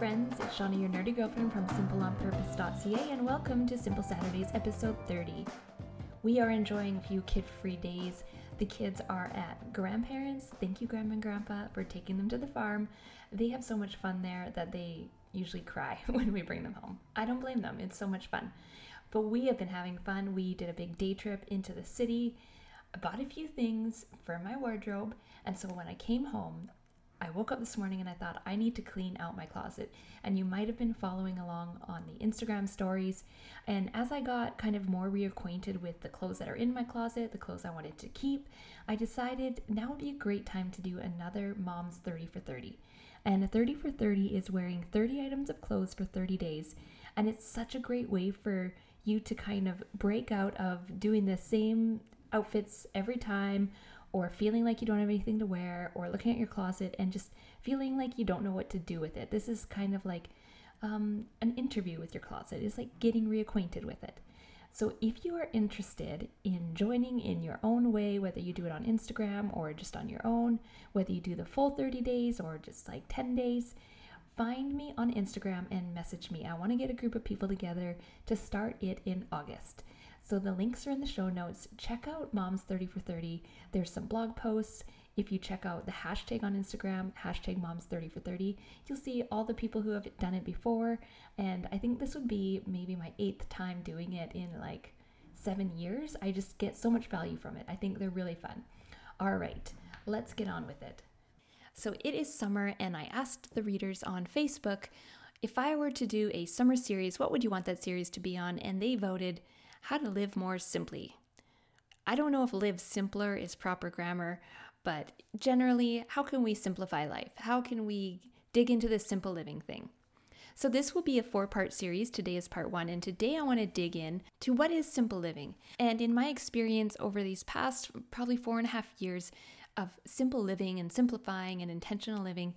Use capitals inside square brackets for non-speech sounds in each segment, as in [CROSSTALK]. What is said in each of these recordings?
friends, it's Shawna, your nerdy girlfriend from simpleonpurpose.ca, and welcome to Simple Saturdays, episode 30. We are enjoying a few kid free days. The kids are at grandparents. Thank you, Grandma and Grandpa, for taking them to the farm. They have so much fun there that they usually cry [LAUGHS] when we bring them home. I don't blame them, it's so much fun. But we have been having fun. We did a big day trip into the city. I bought a few things for my wardrobe, and so when I came home, I woke up this morning and I thought I need to clean out my closet. And you might have been following along on the Instagram stories. And as I got kind of more reacquainted with the clothes that are in my closet, the clothes I wanted to keep, I decided now would be a great time to do another Mom's 30 for 30. And a 30 for 30 is wearing 30 items of clothes for 30 days. And it's such a great way for you to kind of break out of doing the same outfits every time or feeling like you don't have anything to wear, or looking at your closet and just feeling like you don't know what to do with it. This is kind of like um, an interview with your closet, it's like getting reacquainted with it. So, if you are interested in joining in your own way, whether you do it on Instagram or just on your own, whether you do the full 30 days or just like 10 days, find me on Instagram and message me. I want to get a group of people together to start it in August. So the links are in the show notes. Check out Moms 30 for 30. There's some blog posts. If you check out the hashtag on Instagram, hashtag Moms 30 for 30, you'll see all the people who have done it before. And I think this would be maybe my eighth time doing it in like seven years. I just get so much value from it. I think they're really fun. All right, let's get on with it. So it is summer, and I asked the readers on Facebook if I were to do a summer series, what would you want that series to be on? And they voted how to live more simply. I don't know if live simpler is proper grammar, but generally, how can we simplify life? How can we dig into this simple living thing? So, this will be a four part series. Today is part one, and today I want to dig in to what is simple living. And in my experience over these past probably four and a half years of simple living and simplifying and intentional living,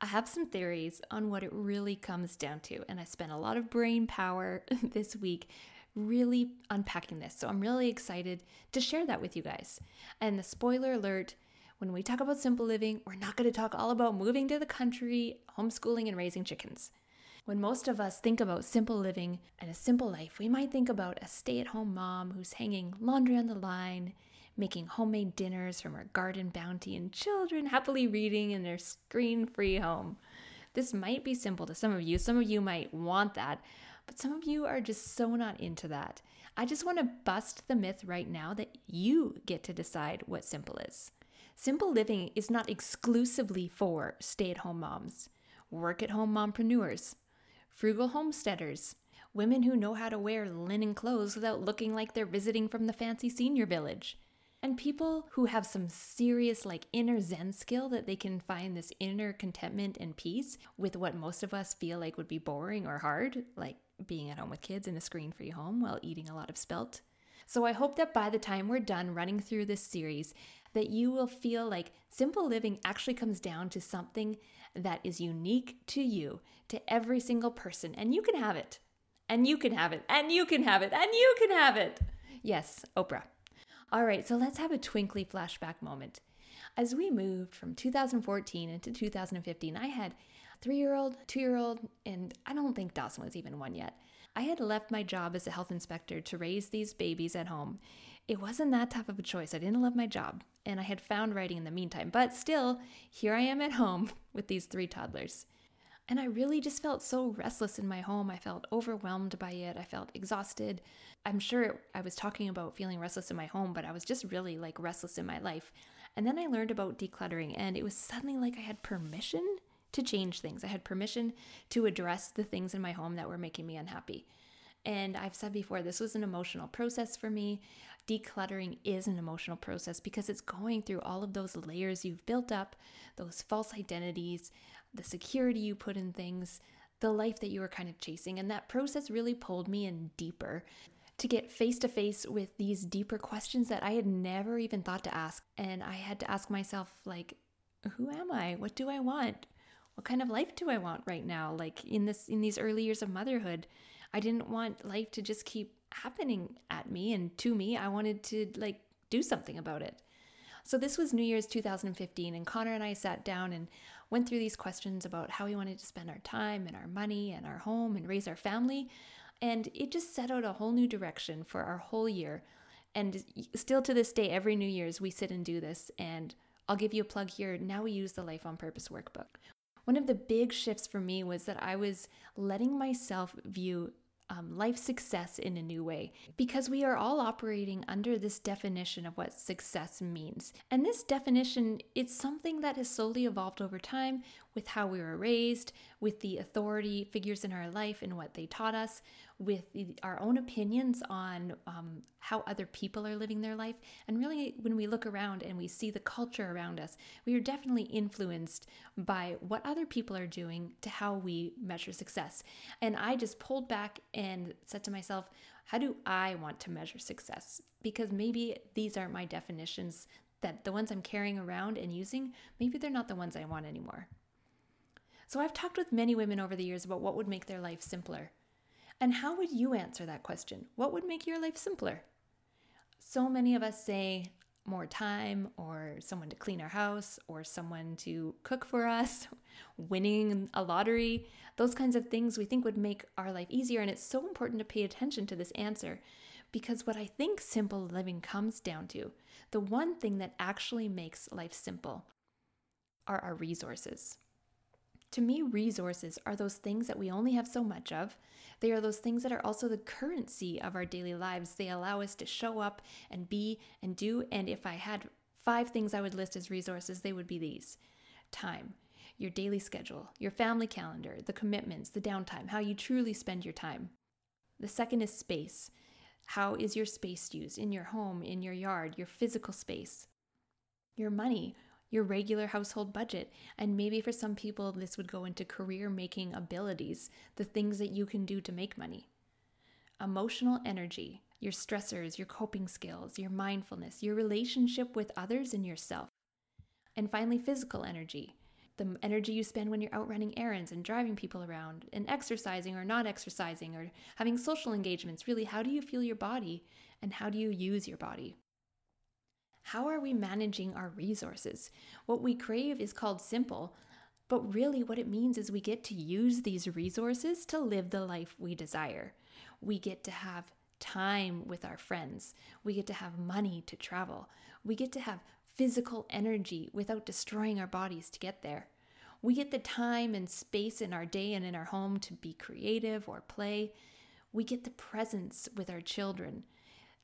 I have some theories on what it really comes down to. And I spent a lot of brain power [LAUGHS] this week really unpacking this. So I'm really excited to share that with you guys. And the spoiler alert when we talk about simple living, we're not going to talk all about moving to the country, homeschooling, and raising chickens. When most of us think about simple living and a simple life, we might think about a stay at home mom who's hanging laundry on the line, making homemade dinners from her garden bounty, and children happily reading in their screen free home. This might be simple to some of you. Some of you might want that, but some of you are just so not into that. I just want to bust the myth right now that you get to decide what simple is. Simple living is not exclusively for stay at home moms, work at home mompreneurs, frugal homesteaders, women who know how to wear linen clothes without looking like they're visiting from the fancy senior village. And people who have some serious, like, inner Zen skill that they can find this inner contentment and peace with what most of us feel like would be boring or hard, like being at home with kids in a screen free home while eating a lot of spelt. So I hope that by the time we're done running through this series, that you will feel like simple living actually comes down to something that is unique to you, to every single person, and you can have it. And you can have it. And you can have it. And you can have it. Yes, Oprah. All right, so let's have a twinkly flashback moment. As we moved from 2014 into 2015, I had three year old, two year old, and I don't think Dawson was even one yet. I had left my job as a health inspector to raise these babies at home. It wasn't that tough of a choice. I didn't love my job, and I had found writing in the meantime. But still, here I am at home [LAUGHS] with these three toddlers. And I really just felt so restless in my home. I felt overwhelmed by it. I felt exhausted. I'm sure I was talking about feeling restless in my home, but I was just really like restless in my life. And then I learned about decluttering, and it was suddenly like I had permission to change things. I had permission to address the things in my home that were making me unhappy. And I've said before, this was an emotional process for me. Decluttering is an emotional process because it's going through all of those layers you've built up, those false identities, the security you put in things, the life that you were kind of chasing. And that process really pulled me in deeper to get face to face with these deeper questions that I had never even thought to ask. And I had to ask myself, like, who am I? What do I want? what kind of life do I want right now? Like in this in these early years of motherhood, I didn't want life to just keep happening at me and to me. I wanted to like do something about it. So, this was New Year's 2015, and Connor and I sat down and went through these questions about how we wanted to spend our time and our money and our home and raise our family. And it just set out a whole new direction for our whole year. And still to this day, every New Year's, we sit and do this. And I'll give you a plug here. Now we use the Life on Purpose workbook. One of the big shifts for me was that I was letting myself view um, life success in a new way because we are all operating under this definition of what success means. And this definition, it's something that has slowly evolved over time with how we were raised, with the authority figures in our life and what they taught us, with our own opinions on um, how other people are living their life. And really, when we look around and we see the culture around us, we are definitely influenced by what other people are doing to how we measure success. And I just pulled back and said to myself, how do I want to measure success? Because maybe these aren't my definitions, that the ones I'm carrying around and using, maybe they're not the ones I want anymore. So I've talked with many women over the years about what would make their life simpler. And how would you answer that question? What would make your life simpler? So many of us say more time, or someone to clean our house, or someone to cook for us, [LAUGHS] winning a lottery, those kinds of things we think would make our life easier. And it's so important to pay attention to this answer because what I think simple living comes down to, the one thing that actually makes life simple, are our resources. To me, resources are those things that we only have so much of. They are those things that are also the currency of our daily lives. They allow us to show up and be and do. And if I had five things I would list as resources, they would be these time, your daily schedule, your family calendar, the commitments, the downtime, how you truly spend your time. The second is space. How is your space used in your home, in your yard, your physical space? Your money your regular household budget. And maybe for some people, this would go into career making abilities, the things that you can do to make money. Emotional energy, your stressors, your coping skills, your mindfulness, your relationship with others and yourself. And finally, physical energy, the energy you spend when you're out running errands and driving people around and exercising or not exercising or having social engagements. Really, how do you feel your body and how do you use your body? How are we managing our resources? What we crave is called simple, but really what it means is we get to use these resources to live the life we desire. We get to have time with our friends. We get to have money to travel. We get to have physical energy without destroying our bodies to get there. We get the time and space in our day and in our home to be creative or play. We get the presence with our children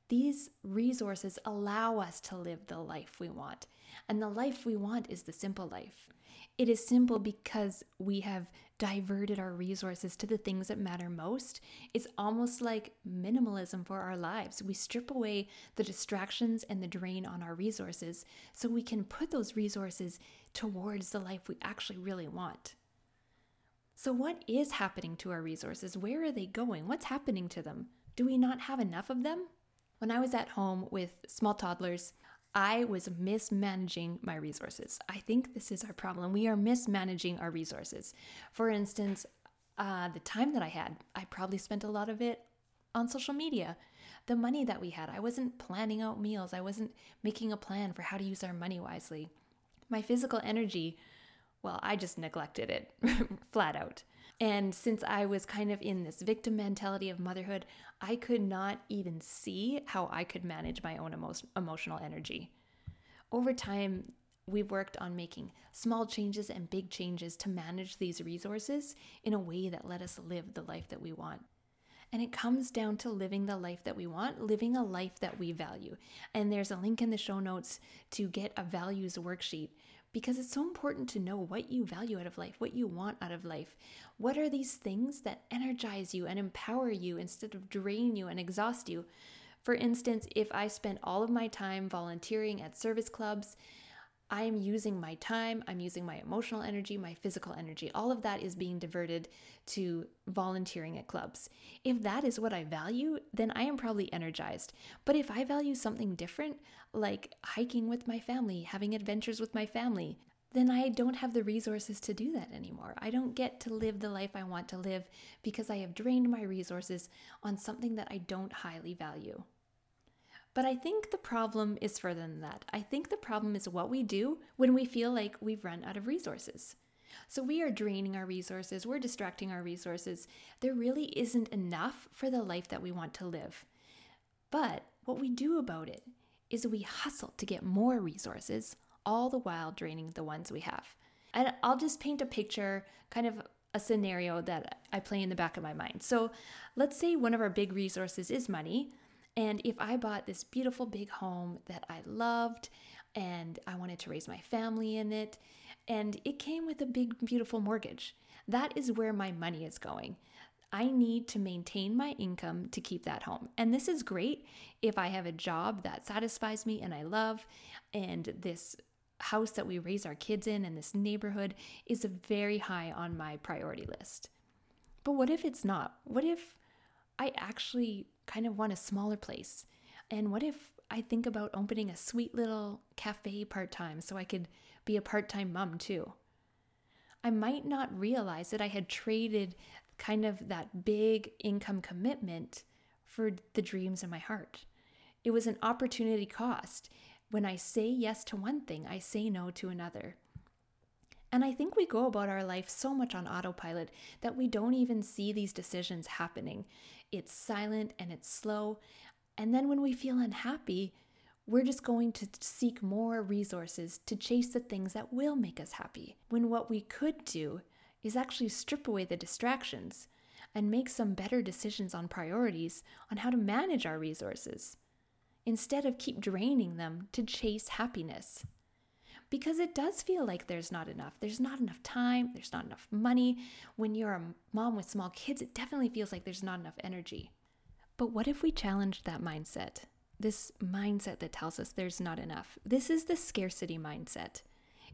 these resources allow us to live the life we want. And the life we want is the simple life. It is simple because we have diverted our resources to the things that matter most. It's almost like minimalism for our lives. We strip away the distractions and the drain on our resources so we can put those resources towards the life we actually really want. So, what is happening to our resources? Where are they going? What's happening to them? Do we not have enough of them? When I was at home with small toddlers, I was mismanaging my resources. I think this is our problem. We are mismanaging our resources. For instance, uh, the time that I had, I probably spent a lot of it on social media. The money that we had, I wasn't planning out meals, I wasn't making a plan for how to use our money wisely. My physical energy, well, I just neglected it [LAUGHS] flat out. And since I was kind of in this victim mentality of motherhood, I could not even see how I could manage my own emo- emotional energy. Over time, we worked on making small changes and big changes to manage these resources in a way that let us live the life that we want. And it comes down to living the life that we want, living a life that we value. And there's a link in the show notes to get a values worksheet because it's so important to know what you value out of life, what you want out of life. What are these things that energize you and empower you instead of drain you and exhaust you? For instance, if I spent all of my time volunteering at service clubs, I am using my time, I'm using my emotional energy, my physical energy. All of that is being diverted to volunteering at clubs. If that is what I value, then I am probably energized. But if I value something different, like hiking with my family, having adventures with my family, then I don't have the resources to do that anymore. I don't get to live the life I want to live because I have drained my resources on something that I don't highly value. But I think the problem is further than that. I think the problem is what we do when we feel like we've run out of resources. So we are draining our resources, we're distracting our resources. There really isn't enough for the life that we want to live. But what we do about it is we hustle to get more resources, all the while draining the ones we have. And I'll just paint a picture, kind of a scenario that I play in the back of my mind. So let's say one of our big resources is money. And if I bought this beautiful big home that I loved and I wanted to raise my family in it, and it came with a big, beautiful mortgage, that is where my money is going. I need to maintain my income to keep that home. And this is great if I have a job that satisfies me and I love, and this house that we raise our kids in and this neighborhood is very high on my priority list. But what if it's not? What if I actually kind of want a smaller place? And what if I think about opening a sweet little cafe part time so I could be a part time mom too? I might not realize that I had traded kind of that big income commitment for the dreams in my heart. It was an opportunity cost. When I say yes to one thing, I say no to another. And I think we go about our life so much on autopilot that we don't even see these decisions happening. It's silent and it's slow. And then when we feel unhappy, we're just going to seek more resources to chase the things that will make us happy. When what we could do is actually strip away the distractions and make some better decisions on priorities on how to manage our resources instead of keep draining them to chase happiness. Because it does feel like there's not enough. There's not enough time, there's not enough money. When you're a mom with small kids, it definitely feels like there's not enough energy. But what if we challenged that mindset? This mindset that tells us there's not enough. This is the scarcity mindset.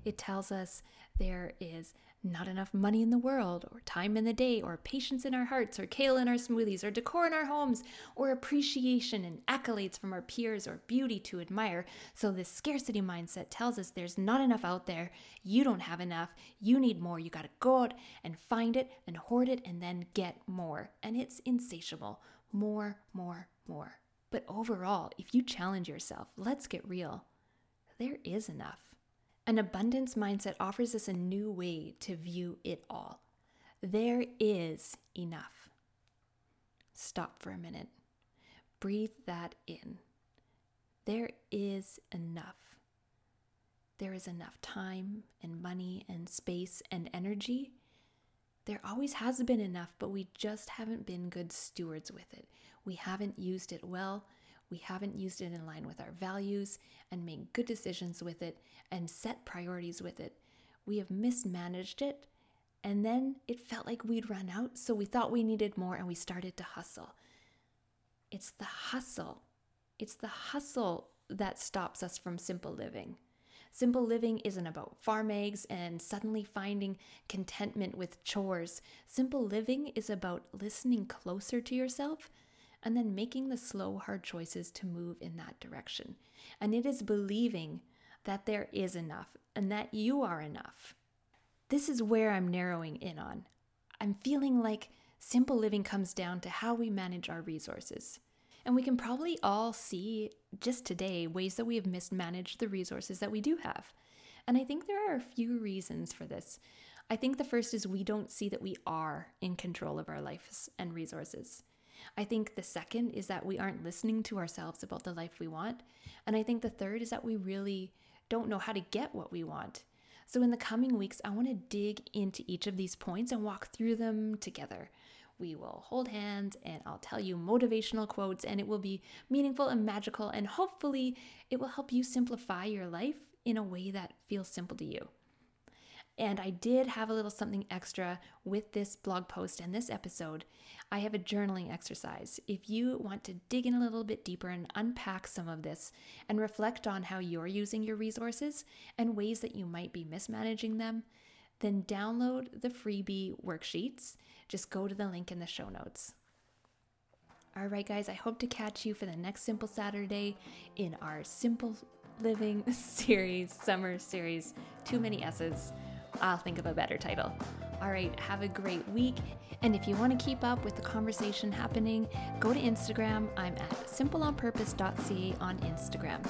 It tells us there is not enough money in the world, or time in the day, or patience in our hearts, or kale in our smoothies, or decor in our homes, or appreciation and accolades from our peers, or beauty to admire. So, this scarcity mindset tells us there's not enough out there. You don't have enough. You need more. You got to go out and find it and hoard it and then get more. And it's insatiable. More, more, more. But overall, if you challenge yourself, let's get real. There is enough. An abundance mindset offers us a new way to view it all. There is enough. Stop for a minute. Breathe that in. There is enough. There is enough time and money and space and energy. There always has been enough, but we just haven't been good stewards with it. We haven't used it well we haven't used it in line with our values and made good decisions with it and set priorities with it. We have mismanaged it, and then it felt like we'd run out, so we thought we needed more and we started to hustle. It's the hustle. It's the hustle that stops us from simple living. Simple living isn't about farm eggs and suddenly finding contentment with chores. Simple living is about listening closer to yourself and then making the slow, hard choices to move in that direction. And it is believing that there is enough and that you are enough. This is where I'm narrowing in on. I'm feeling like simple living comes down to how we manage our resources. And we can probably all see just today ways that we have mismanaged the resources that we do have. And I think there are a few reasons for this. I think the first is we don't see that we are in control of our lives and resources. I think the second is that we aren't listening to ourselves about the life we want. And I think the third is that we really don't know how to get what we want. So, in the coming weeks, I want to dig into each of these points and walk through them together. We will hold hands and I'll tell you motivational quotes, and it will be meaningful and magical. And hopefully, it will help you simplify your life in a way that feels simple to you. And I did have a little something extra with this blog post and this episode. I have a journaling exercise. If you want to dig in a little bit deeper and unpack some of this and reflect on how you're using your resources and ways that you might be mismanaging them, then download the freebie worksheets. Just go to the link in the show notes. All right, guys, I hope to catch you for the next Simple Saturday in our Simple Living [LAUGHS] series, summer series. Too many S's. I'll think of a better title. All right, have a great week. And if you want to keep up with the conversation happening, go to Instagram. I'm at simpleonpurpose.ca on Instagram.